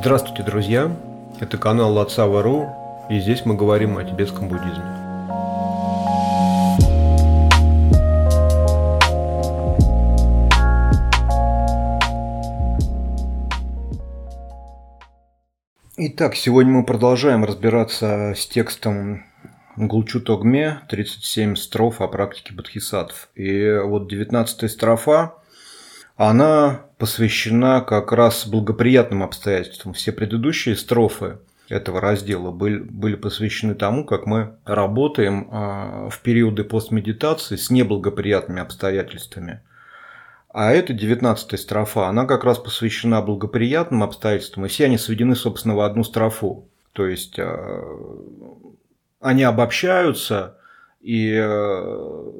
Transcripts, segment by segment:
Здравствуйте, друзья! Это канал Лацава.ру, и здесь мы говорим о тибетском буддизме. Итак, сегодня мы продолжаем разбираться с текстом Гулчу Тогме, 37 строф о практике бодхисаттв. И вот 19 строфа, она посвящена как раз благоприятным обстоятельствам. Все предыдущие строфы этого раздела были, были посвящены тому, как мы работаем а, в периоды постмедитации с неблагоприятными обстоятельствами. А эта 19 строфа, она как раз посвящена благоприятным обстоятельствам, и все они сведены, собственно, в одну строфу. То есть а, они обобщаются, и а,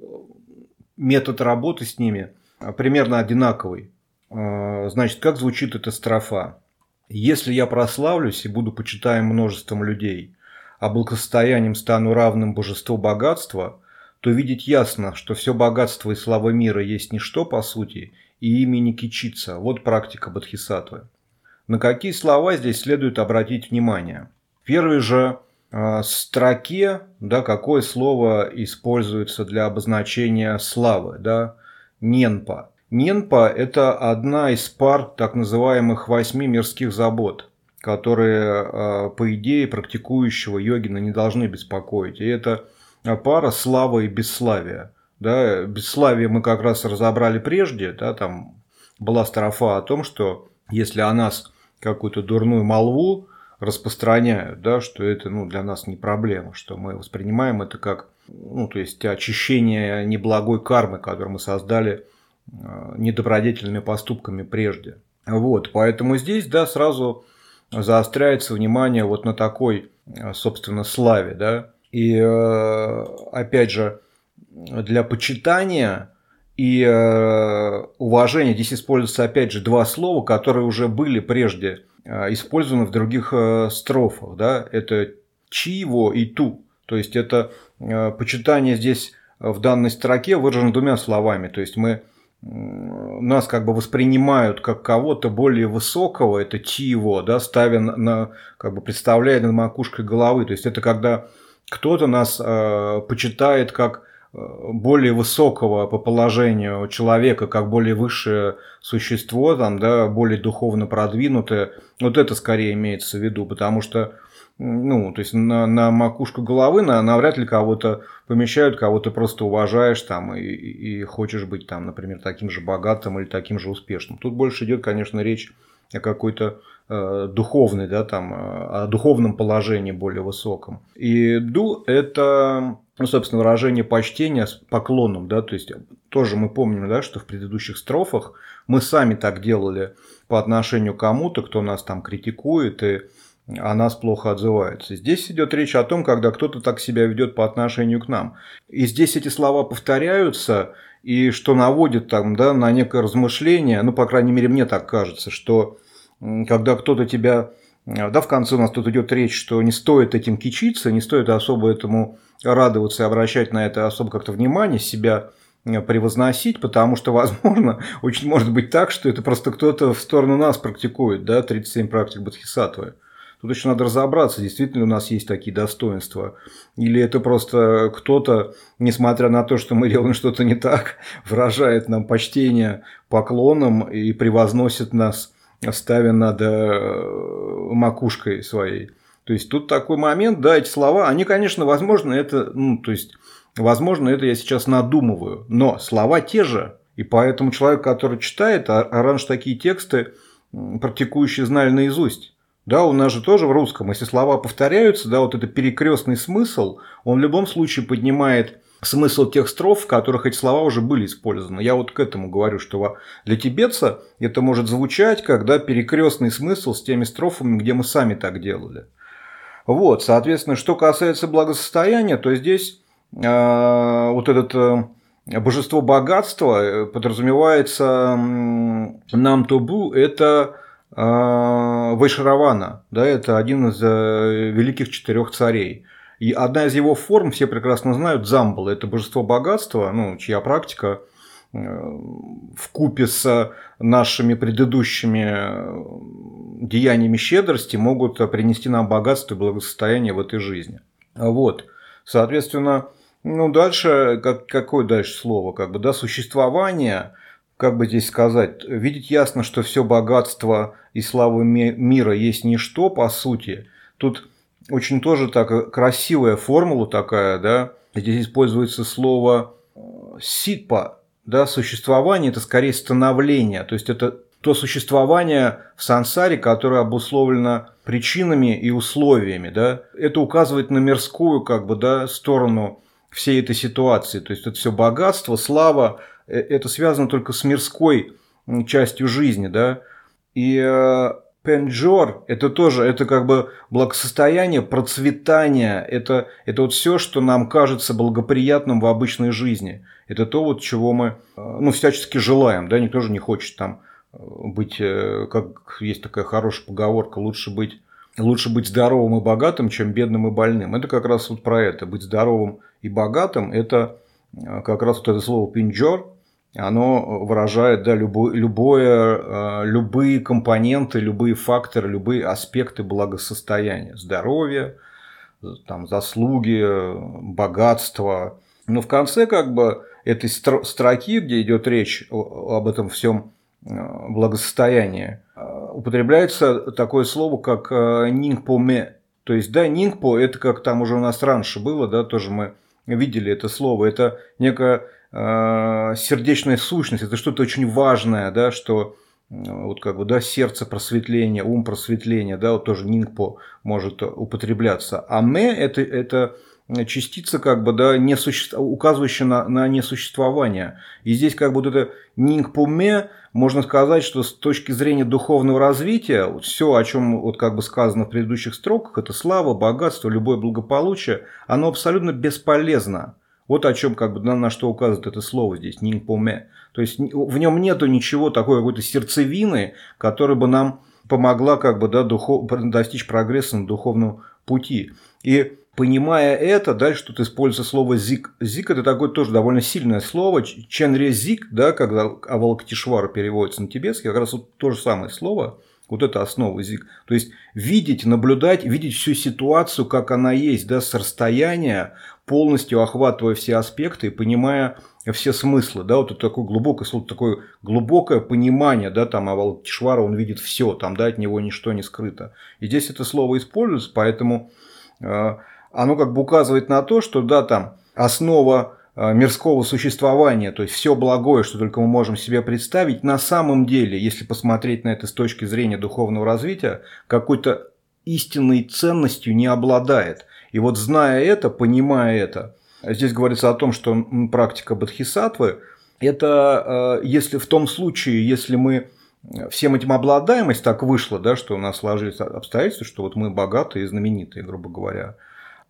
метод работы с ними примерно одинаковый. А, значит, как звучит эта строфа? «Если я прославлюсь и буду почитаем множеством людей, а благосостоянием стану равным божеству богатства, то видеть ясно, что все богатство и слава мира есть ничто по сути, и ими не кичиться. Вот практика Бодхисаттвы. На какие слова здесь следует обратить внимание? В первой же э, строке, да, какое слово используется для обозначения славы, да, ненпа. Ненпа – это одна из пар так называемых восьми мирских забот, которые, а, по идее, практикующего йогина не должны беспокоить. И это пара слава и бесславия. Да, бесславие мы как раз разобрали прежде, да, там была строфа о том, что если о нас какую-то дурную молву распространяют, да, что это ну, для нас не проблема, что мы воспринимаем это как ну, то есть очищение неблагой кармы, которую мы создали Э, недобродетельными поступками прежде. Вот, поэтому здесь, да, сразу заостряется внимание вот на такой, э, собственно, славе, да. И, э, опять же, для почитания и уважения здесь используются, опять же, два слова, которые уже были прежде использованы в других строфах, да. Это чиво и ту. То есть, это почитание здесь в данной строке выражено двумя словами. То есть, мы нас как бы воспринимают как кого-то более высокого, это чьего, да, ставя на, как бы представляя над макушкой головы. То есть это когда кто-то нас э, почитает как э, более высокого по положению человека, как более высшее существо, там, да, более духовно продвинутое. Вот это скорее имеется в виду, потому что ну, то есть на, на макушку головы на, навряд ли кого-то помещают, кого то просто уважаешь там и, и хочешь быть там, например, таким же богатым или таким же успешным. Тут больше идет, конечно, речь о какой-то э, духовной, да, там, о духовном положении более высоком. И ду – это, ну, собственно, выражение почтения с поклоном, да, то есть тоже мы помним, да, что в предыдущих строфах мы сами так делали по отношению к кому-то, кто нас там критикует и о нас плохо отзываются. Здесь идет речь о том, когда кто-то так себя ведет по отношению к нам. И здесь эти слова повторяются, и что наводит там, да, на некое размышление, ну, по крайней мере, мне так кажется, что когда кто-то тебя да, в конце у нас тут идет речь, что не стоит этим кичиться, не стоит особо этому радоваться и обращать на это особо как-то внимание, себя превозносить, потому что, возможно, очень может быть так, что это просто кто-то в сторону нас практикует, да, 37 практик Бодхисаттвы. Тут еще надо разобраться, действительно у нас есть такие достоинства. Или это просто кто-то, несмотря на то, что мы делаем что-то не так, выражает нам почтение поклоном и превозносит нас, ставя над э, макушкой своей. То есть тут такой момент, да, эти слова, они, конечно, возможно, это, ну, то есть, возможно, это я сейчас надумываю, но слова те же, и поэтому человек, который читает, а, а раньше такие тексты практикующие знали наизусть. Да, у нас же тоже в русском, если слова повторяются, да, вот это перекрестный смысл, он в любом случае поднимает смысл тех строф, в которых эти слова уже были использованы. Я вот к этому говорю, что для тибетца это может звучать, когда перекрестный смысл с теми строфами, где мы сами так делали. Вот, соответственно, что касается благосостояния, то здесь э, вот это э, божество богатства э, подразумевается э, нам тобу, это Вайшаравана, да, это один из э, великих четырех царей. И одна из его форм, все прекрасно знают, Замбала, это божество богатства, ну, чья практика в купе с нашими предыдущими деяниями щедрости могут принести нам богатство и благосостояние в этой жизни. Вот. Соответственно, ну, дальше, как, какое дальше слово? Как бы, да, существование, как бы здесь сказать, видеть ясно, что все богатство и слава мира есть ничто, по сути. Тут очень тоже так красивая формула такая, да, здесь используется слово э, ситпа, да, существование – это скорее становление, то есть это то существование в сансаре, которое обусловлено причинами и условиями, да, это указывает на мирскую, как бы, да, сторону всей этой ситуации. То есть это все богатство, слава, э, это связано только с мирской частью жизни, да. И э, Пенджор – это тоже, это как бы благосостояние, процветание, это, это вот все, что нам кажется благоприятным в обычной жизни. Это то, вот, чего мы э, ну, всячески желаем. Да? Никто же не хочет там быть, как есть такая хорошая поговорка, лучше быть лучше быть здоровым и богатым, чем бедным и больным. Это как раз вот про это. Быть здоровым и богатым – это э, как раз вот это слово «пинджор», оно выражает да, любое, любое, э, любые компоненты, любые факторы, любые аспекты благосостояния. Здоровье, там, заслуги, богатство. Но в конце как бы этой строки, где идет речь об этом всем э, благосостоянии, употребляется такое слово, как нингпоме. То есть, да, нингпо – это как там уже у нас раньше было, да, тоже мы видели это слово. Это некая э, сердечная сущность, это что-то очень важное, да, что вот как бы, да, сердце просветления, ум просветления, да, вот тоже нингпо может употребляться. А ме это, это частица, как бы, да, несуще... указывающая на, на несуществование. И здесь, как бы, вот это нингпуме, можно сказать, что с точки зрения духовного развития, вот все, о чем вот как бы сказано в предыдущих строках, это слава, богатство, любое благополучие, оно абсолютно бесполезно. Вот о чем как бы на, на что указывает это слово здесь, нингпоме. То есть в нем нету ничего такой какой-то сердцевины, которая бы нам помогла как бы да, духов, достичь прогресса на духовном пути. И Понимая это, дальше тут используется слово «зик». «Зик» – это такое тоже довольно сильное слово. «Ченре зик», да, когда Авалактишвара переводится на тибетский, как раз вот то же самое слово. Вот это основа зик. То есть видеть, наблюдать, видеть всю ситуацию, как она есть, да, с расстояния, полностью охватывая все аспекты и понимая все смыслы, да, вот это такое глубокое слово, такое глубокое понимание, да, там Авалактишвара, он видит все, там, да, от него ничто не скрыто. И здесь это слово используется, поэтому э, оно как бы указывает на то, что да, там основа э, мирского существования, то есть все благое, что только мы можем себе представить, на самом деле, если посмотреть на это с точки зрения духовного развития, какой-то истинной ценностью не обладает. И вот зная это, понимая это, здесь говорится о том, что практика бодхисаттвы – это э, если в том случае, если мы всем этим обладаем, если так вышло, да, что у нас сложились обстоятельства, что вот мы богатые и знаменитые, грубо говоря,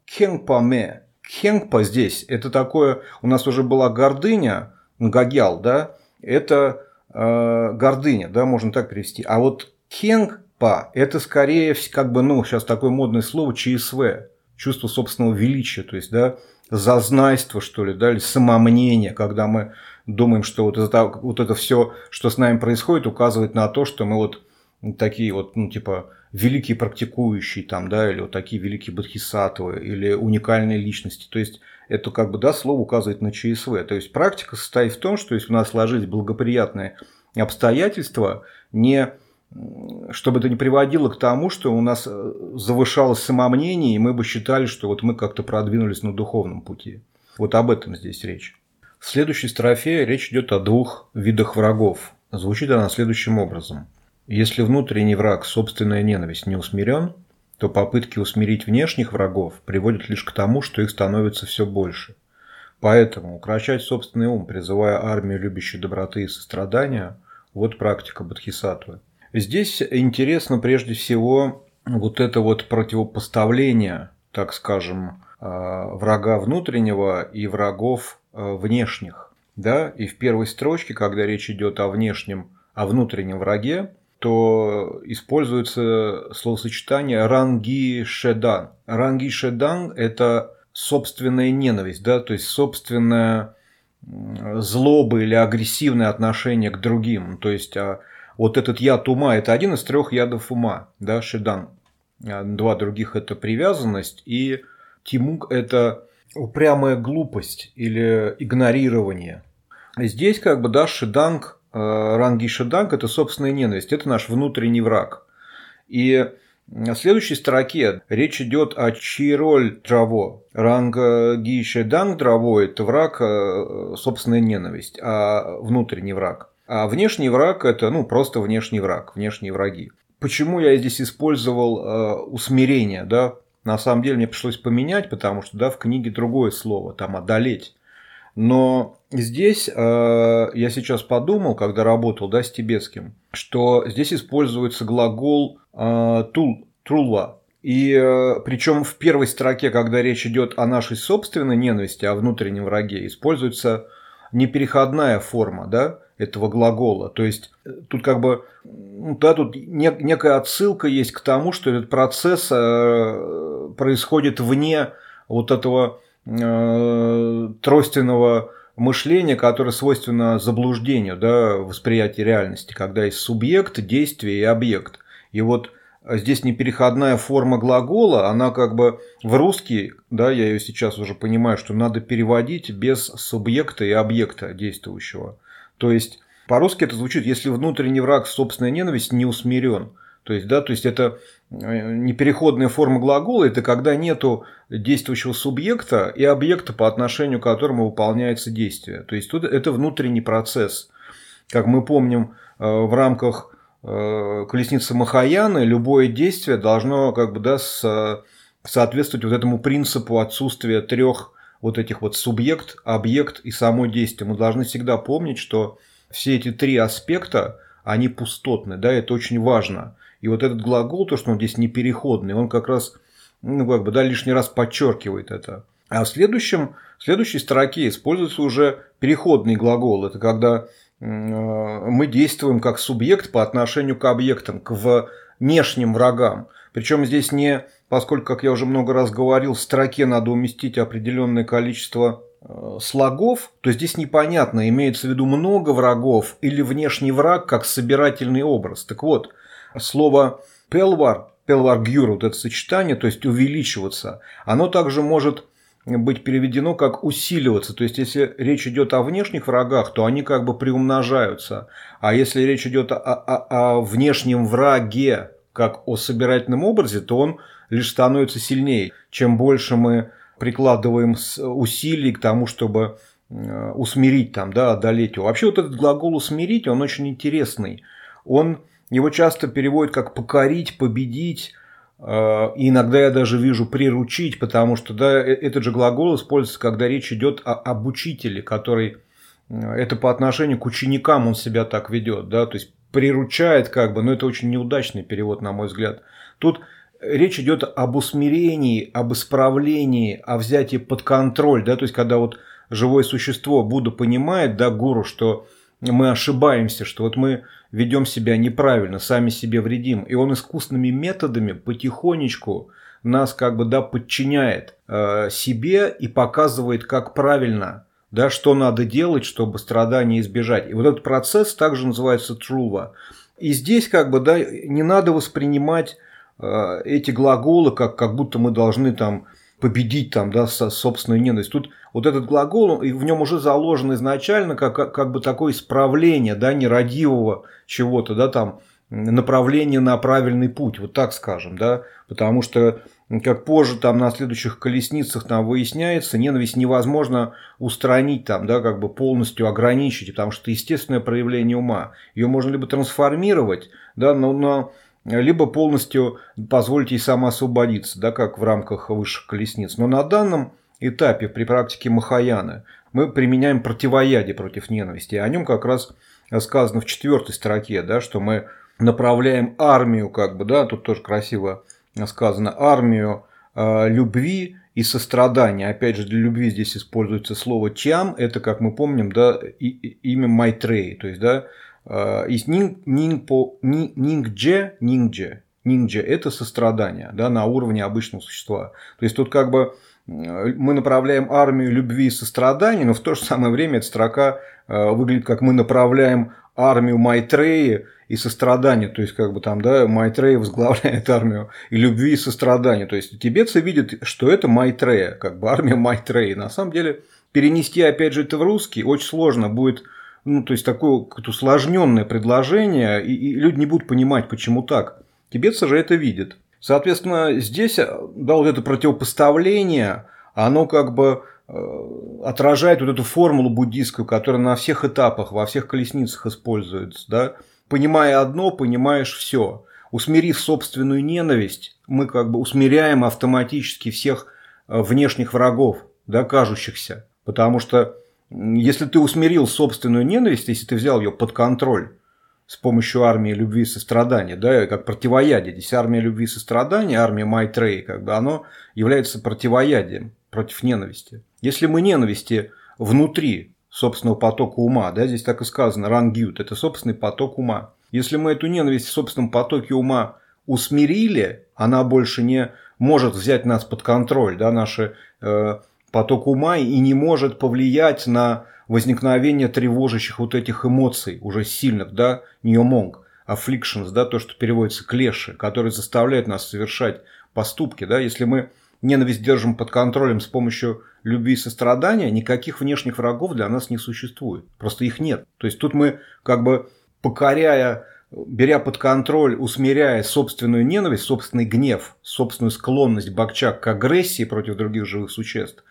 Кхенгпаме. Кхенгпа здесь – это такое, у нас уже была гордыня, Гагял, да, это э, гордыня, да, можно так перевести. А вот Кхенгпа – это скорее, как бы, ну, сейчас такое модное слово ЧСВ, чувство собственного величия, то есть, да, зазнайство, что ли, да, или самомнение, когда мы думаем, что вот это, вот это все, что с нами происходит, указывает на то, что мы вот такие вот, ну, типа, великие практикующие там, да, или вот такие великие бодхисаттвы, или уникальные личности. То есть, это как бы, да, слово указывает на ЧСВ. То есть, практика состоит в том, что если у нас сложились благоприятные обстоятельства, не чтобы это не приводило к тому, что у нас э, завышалось самомнение, и мы бы считали, что вот мы как-то продвинулись на духовном пути. Вот об этом здесь речь. В следующей строфе речь идет о двух видах врагов. Звучит она следующим образом – если внутренний враг, собственная ненависть, не усмирен, то попытки усмирить внешних врагов приводят лишь к тому, что их становится все больше. Поэтому укрощать собственный ум, призывая армию любящей доброты и сострадания – вот практика бодхисаттвы. Здесь интересно прежде всего вот это вот противопоставление, так скажем, а, врага внутреннего и врагов а, внешних. Да? И в первой строчке, когда речь идет о внешнем, о внутреннем враге, то используется словосочетание ранги шедан. Ранги шедан – это собственная ненависть, да, то есть собственная злобы или агрессивное отношение к другим. То есть а, вот этот яд ума – это один из трех ядов ума, да, шидан. А два других – это привязанность, и тимук – это упрямая глупость или игнорирование. Здесь как бы, да, шиданг, э, ранги шиданг – это собственная ненависть, это наш внутренний враг. И в следующей строке речь идет о Чироль Драво. Ранг Ги Шеданг Драво – это враг, э, собственная ненависть, а внутренний враг. А внешний враг – это ну, просто внешний враг, внешние враги. Почему я здесь использовал э, усмирение? Да? На самом деле мне пришлось поменять, потому что да, в книге другое слово, там «одолеть». Но здесь э, я сейчас подумал, когда работал да, с тибетским, что здесь используется глагол э, тул, трулва. И э, причем в первой строке, когда речь идет о нашей собственной ненависти, о внутреннем враге, используется непереходная форма да, этого глагола. То есть э, тут как бы да, тут некая отсылка есть к тому, что этот процесс э, происходит вне вот этого Э, тройственного мышления, которое свойственно заблуждению, да, восприятия реальности, когда есть субъект, действие и объект. И вот здесь непереходная форма глагола, она как бы в русский, да, я ее сейчас уже понимаю, что надо переводить без субъекта и объекта действующего. То есть по-русски это звучит, если внутренний враг собственная ненависть не усмирен – то есть, да, то есть это э, непереходная форма глагола, это когда нету действующего субъекта и объекта, по отношению к которому выполняется действие. То есть тут это внутренний процесс. Как мы помним, э, в рамках э, колесницы Махаяны любое действие должно как бы, да, соответствовать вот этому принципу отсутствия трех вот этих вот субъект, объект и само действие. Мы должны всегда помнить, что все эти три аспекта, они пустотны, да, это очень важно. И вот этот глагол, то, что он здесь не переходный, он как раз, ну, как бы, да, лишний раз подчеркивает это. А в, следующем, в следующей строке используется уже переходный глагол. Это когда мы действуем как субъект по отношению к объектам, к внешним врагам. Причем здесь не, поскольку, как я уже много раз говорил, в строке надо уместить определенное количество э, слогов, то здесь непонятно, имеется в виду много врагов или внешний враг как собирательный образ. Так вот, слово пелвар, пелвар гюр, вот это сочетание, то есть увеличиваться, оно также может быть переведено как усиливаться. То есть, если речь идет о внешних врагах, то они как бы приумножаются. А если речь идет о, о, о внешнем враге, как о собирательном образе, то он лишь становится сильнее. Чем больше мы прикладываем усилий к тому, чтобы э, усмирить, там, да, одолеть его. Вообще вот этот глагол усмирить, он очень интересный. Он его часто переводят как покорить, победить. Э, и иногда я даже вижу приручить, потому что да, э, этот же глагол используется, когда речь идет о, об учителе, который э, это по отношению к ученикам он себя так ведет, да, то есть приручает как бы, но это очень неудачный перевод, на мой взгляд. Тут речь идет об усмирении, об исправлении, о взятии под контроль, да, то есть когда вот живое существо Будда понимает, да, гуру, что мы ошибаемся, что вот мы ведем себя неправильно, сами себе вредим. И он искусственными методами потихонечку нас как бы да, подчиняет э, себе и показывает, как правильно, да, что надо делать, чтобы страдания избежать. И вот этот процесс также называется трува. И здесь как бы да, не надо воспринимать эти глаголы, как, как будто мы должны там победить там, да, собственную ненависть. Тут вот этот глагол, и в нем уже заложено изначально как, как, как бы такое исправление, да, нерадивого чего-то, да, там, направление на правильный путь, вот так скажем, да, потому что как позже там на следующих колесницах там выясняется, ненависть невозможно устранить там, да, как бы полностью ограничить, потому что это естественное проявление ума. Ее можно либо трансформировать, да, но, но либо полностью позволить ей самоосвободиться, да, как в рамках высших колесниц. Но на данном этапе при практике Махаяны мы применяем противоядие против ненависти. О нем как раз сказано в четвертой строке, да, что мы направляем армию, как бы, да, тут тоже красиво сказано, армию э, любви и сострадания. Опять же, для любви здесь используется слово чам, это, как мы помним, да, и, и, имя Майтреи, то есть, да, из нинг, нингпо, ни, нингдже, нингдже, нингдже – это сострадание, да, на уровне обычного существа. То есть, тут как бы мы направляем армию любви и сострадания, но в то же самое время эта строка э, выглядит как мы направляем армию Майтреи и сострадания, то есть как бы там, да, Майтрея возглавляет армию и любви и сострадания, то есть тибетцы видят, что это Майтрея, как бы армия Майтреи. На самом деле перенести опять же это в русский очень сложно будет, ну то есть такое усложненное предложение, и, и люди не будут понимать, почему так. Тибетцы же это видят. Соответственно, здесь, да, вот это противопоставление, оно как бы э, отражает вот эту формулу буддийскую, которая на всех этапах, во всех колесницах используется. Да? Понимая одно, понимаешь все. Усмирив собственную ненависть, мы как бы усмиряем автоматически всех э, внешних врагов, да, кажущихся. Потому что если ты усмирил собственную ненависть, если ты взял ее под контроль, с помощью армии любви и сострадания, да, как противоядие. Здесь армия любви и сострадания, армия Майтрей, как бы оно является противоядием против ненависти. Если мы ненависти внутри собственного потока ума, да, здесь так и сказано, рангют, это собственный поток ума. Если мы эту ненависть в собственном потоке ума усмирили, она больше не может взять нас под контроль, да, наш э, поток ума и не может повлиять на возникновение тревожащих вот этих эмоций, уже сильных, да, ньомонг, afflictions, да, то, что переводится клеши, которые заставляют нас совершать поступки, да, если мы ненависть держим под контролем с помощью любви и сострадания, никаких внешних врагов для нас не существует. Просто их нет. То есть тут мы как бы покоряя, беря под контроль, усмиряя собственную ненависть, собственный гнев, собственную склонность Бакчак к агрессии против других живых существ,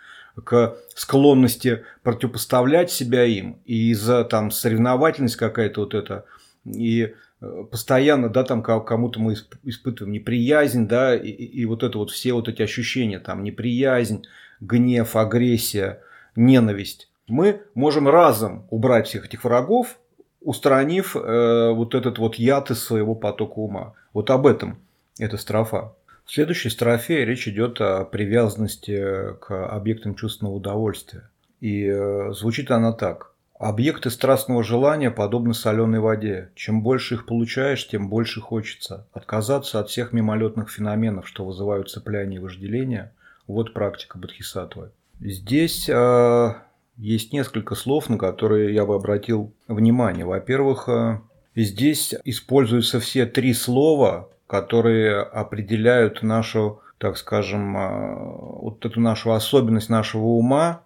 к склонности противопоставлять себя им, и из-за там соревновательность какая-то вот эта, и э, постоянно, да, там кому-то мы испытываем неприязнь, да, и, и вот это вот все вот эти ощущения, там неприязнь, гнев, агрессия, ненависть. Мы можем разом убрать всех этих врагов, устранив э, вот этот вот яд из своего потока ума. Вот об этом эта строфа. В следующей строфе речь идет о привязанности к объектам чувственного удовольствия. И э, звучит она так. Объекты страстного желания подобны соленой воде. Чем больше их получаешь, тем больше хочется. Отказаться от всех мимолетных феноменов, что вызывают цепляние и вожделение – вот практика бодхисаттвы. Здесь э, есть несколько слов, на которые я бы обратил внимание. Во-первых, э, здесь используются все три слова, которые определяют нашу, так скажем, а, вот эту нашу особенность нашего ума,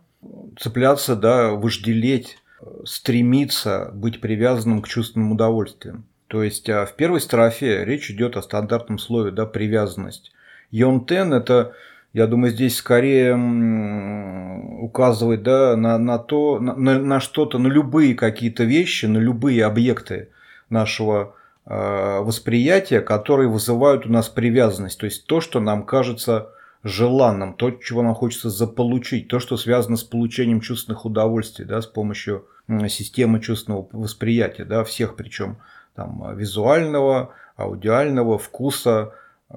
цепляться, да, вожделеть, стремиться быть привязанным к чувственным удовольствиям. То есть а, в первой строфе речь идет о стандартном слове, да, привязанность. Йонтен – это, я думаю, здесь скорее указывает да, на, на то, на, на что-то, на любые какие-то вещи, на любые объекты нашего восприятия, которые вызывают у нас привязанность. То есть то, что нам кажется желанным, то, чего нам хочется заполучить, то, что связано с получением чувственных удовольствий, да, с помощью системы чувственного восприятия, да, всех причем там, визуального, аудиального, вкуса, э,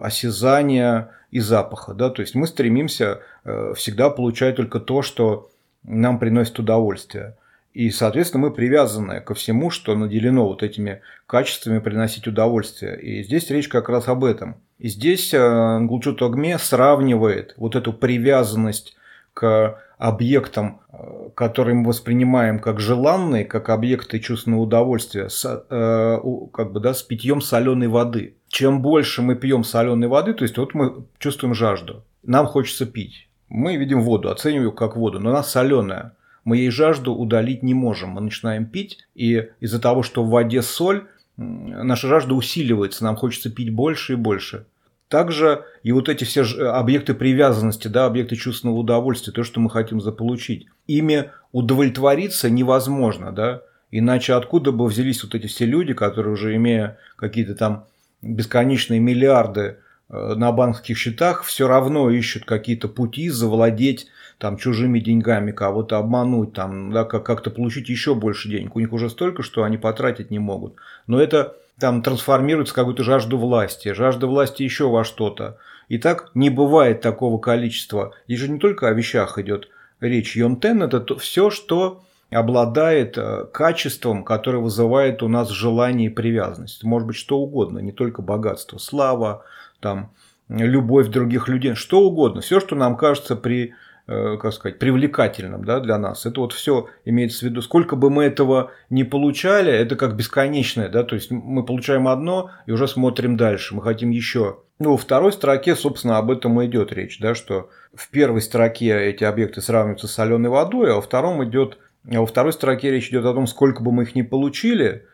осязания и запаха. Да? То есть мы стремимся э, всегда получать только то, что нам приносит удовольствие. И, соответственно, мы привязаны ко всему, что наделено вот этими качествами приносить удовольствие. И здесь речь как раз об этом. И здесь э, Нгулчу Тогме сравнивает вот эту привязанность к объектам, э, которые мы воспринимаем как желанные, как объекты чувственного удовольствия, с, э, как бы, да, с питьем соленой воды. Чем больше мы пьем соленой воды, то есть вот мы чувствуем жажду, нам хочется пить. Мы видим воду, оцениваем ее как воду, но она соленая мы ей жажду удалить не можем. Мы начинаем пить, и из-за того, что в воде соль, наша жажда усиливается, нам хочется пить больше и больше. Также и вот эти все объекты привязанности, да, объекты чувственного удовольствия, то, что мы хотим заполучить, ими удовлетвориться невозможно, да, иначе откуда бы взялись вот эти все люди, которые уже имея какие-то там бесконечные миллиарды э, на банковских счетах, все равно ищут какие-то пути завладеть там чужими деньгами кого-то обмануть, там, да, как-то получить еще больше денег. У них уже столько, что они потратить не могут. Но это там трансформируется в какую-то жажду власти, жажда власти еще во что-то. И так не бывает такого количества. Здесь же не только о вещах идет речь. Йонтен – это все, что обладает э, качеством, которое вызывает у нас желание и привязанность. Может быть, что угодно, не только богатство, слава, там, любовь других людей, что угодно, все, что нам кажется при Э, как сказать, привлекательным да, для нас. Это вот все имеется в виду. Сколько бы мы этого не получали, это как бесконечное. Да? То есть мы получаем одно и уже смотрим дальше. Мы хотим еще. Ну, во второй строке, собственно, об этом и идет речь. Да, что в первой строке эти объекты сравниваются с соленой водой, а во втором идет а во второй строке речь идет о том, сколько бы мы их ни получили,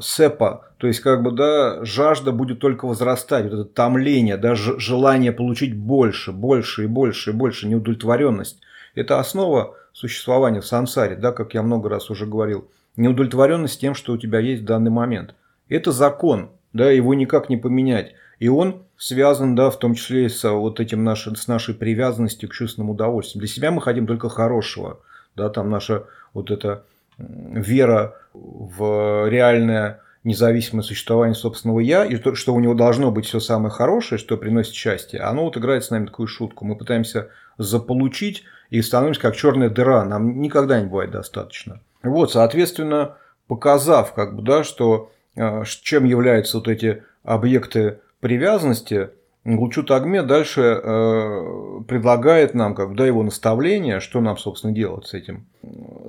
сепа, то есть как бы, да, жажда будет только возрастать, вот это томление, да, желание получить больше, больше и больше и больше, неудовлетворенность. Это основа существования в сансаре, да, как я много раз уже говорил. Неудовлетворенность тем, что у тебя есть в данный момент. Это закон, да, его никак не поменять. И он связан, да, в том числе с вот этим нашей, с нашей привязанностью к чувственным удовольствиям. Для себя мы хотим только хорошего, да, там наша вот эта вера в реальное независимое существование собственного я, и то, что у него должно быть все самое хорошее, что приносит счастье, оно вот играет с нами такую шутку. Мы пытаемся заполучить и становимся как черная дыра. Нам никогда не бывает достаточно. Вот, соответственно, показав, как бы, да, что э, чем являются вот эти объекты привязанности, Гулчут Агме дальше э, предлагает нам как бы, да, его наставление, что нам, собственно, делать с этим.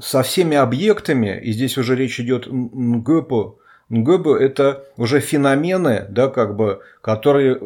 Со всеми объектами, и здесь уже речь идет нгөпу, нгөпу – это уже феномены, да, как бы, которые э,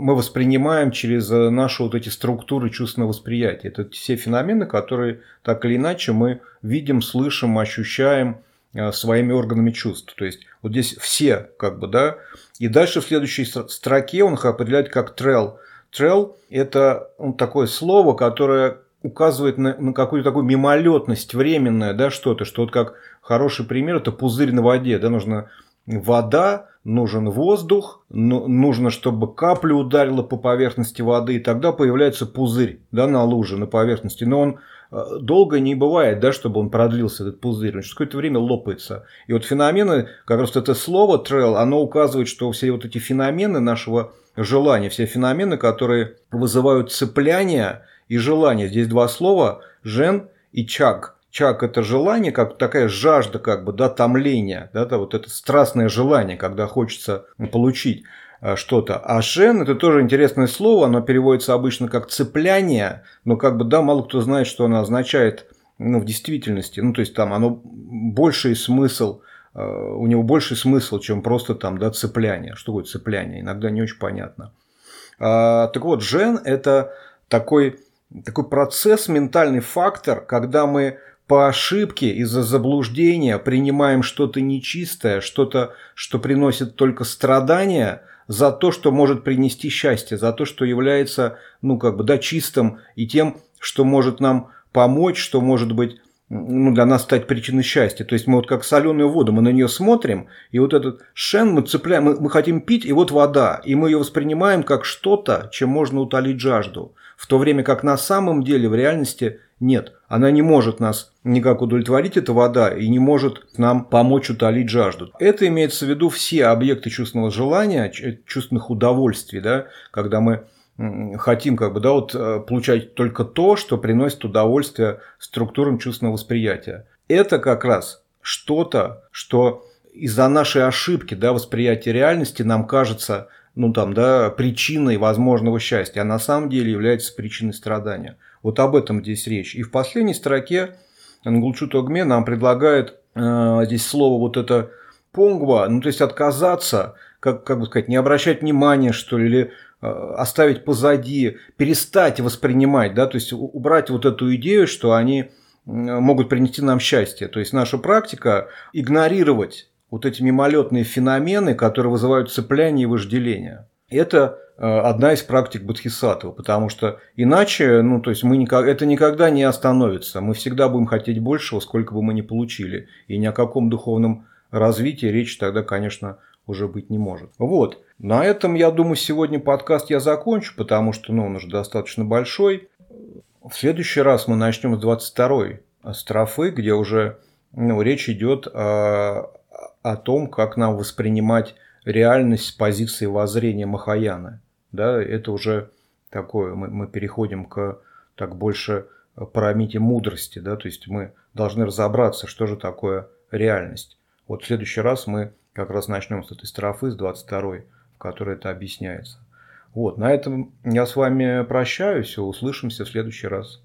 мы воспринимаем через наши вот эти структуры чувственного восприятия. Это все феномены, которые так или иначе мы видим, слышим, ощущаем э, своими органами чувств. То есть вот здесь все, как бы, да, и дальше в следующей строке он их определяет как трел. Трел – это ну, такое слово, которое указывает на, на какую-то такую мимолетность, временное, да, что-то, что вот как хороший пример – это пузырь на воде, да, нужно вода, нужен воздух, ну, нужно, чтобы капля ударила по поверхности воды, и тогда появляется пузырь да, на луже, на поверхности. Но он Э, долго не бывает, да, чтобы он продлился, этот пузырь. Он через какое-то время лопается. И вот феномены, как раз это слово trail, оно указывает, что все вот эти феномены нашего желания, все феномены, которые вызывают цепляние и желание. Здесь два слова – жен и чак. Чак – это желание, как такая жажда, как бы, да, томление, да, это вот это страстное желание, когда хочется получить. Э, что-то. А шен это тоже интересное слово, оно переводится обычно как цепляние, но как бы да, мало кто знает, что оно означает ну, в действительности. Ну, то есть там оно больший смысл, э, у него больший смысл, чем просто там, да, цепляние. Что такое цепляние? Иногда не очень понятно. А, так вот, жен это такой, такой процесс, ментальный фактор, когда мы по ошибке, из-за заблуждения принимаем что-то нечистое, что-то, что приносит только страдания – за то, что может принести счастье, за то, что является, ну, как бы, да, чистым и тем, что может нам помочь, что может быть ну, для нас стать причиной счастья. То есть мы вот как соленую воду, мы на нее смотрим, и вот этот шен мы цепляем, мы, мы хотим пить, и вот вода, и мы ее воспринимаем как что-то, чем можно утолить жажду. В то время как на самом деле в реальности нет. Она не может нас никак удовлетворить, эта вода, и не может нам помочь утолить жажду. Это имеется в виду все объекты чувственного желания, чувственных удовольствий, да, когда мы хотим как бы, да, вот, э, получать только то, что приносит удовольствие структурам чувственного восприятия. Это как раз что-то, что из-за нашей ошибки да, восприятия реальности нам кажется ну, там, да, причиной возможного счастья, а на самом деле является причиной страдания. Вот об этом здесь речь. И в последней строке Нгулчу Тогме нам предлагает э, здесь слово вот это понгва, ну, то есть отказаться, как, как бы сказать, не обращать внимания, что ли, или Э, оставить позади, перестать воспринимать, да, то есть убрать вот эту идею, что они могут принести нам счастье. То есть наша практика игнорировать вот эти мимолетные феномены, которые вызывают цепляние и вожделение. Это э, одна из практик Бодхисаттвы, потому что иначе, ну, то есть мы никак, это никогда не остановится. Мы всегда будем хотеть большего, сколько бы мы ни получили. И ни о каком духовном развитии речь тогда, конечно, уже быть не может. Вот. На этом, я думаю, сегодня подкаст я закончу, потому что ну, он уже достаточно большой. В следующий раз мы начнем с 22-й строфы, где уже ну, речь идет о, о том, как нам воспринимать реальность с позиции воззрения Махаяны. Да, это уже такое, мы, мы переходим к так больше парамите мудрости, да, то есть мы должны разобраться, что же такое реальность. Вот в следующий раз мы как раз начнем с этой строфы, с 22 в которой это объясняется. Вот, на этом я с вами прощаюсь, услышимся в следующий раз.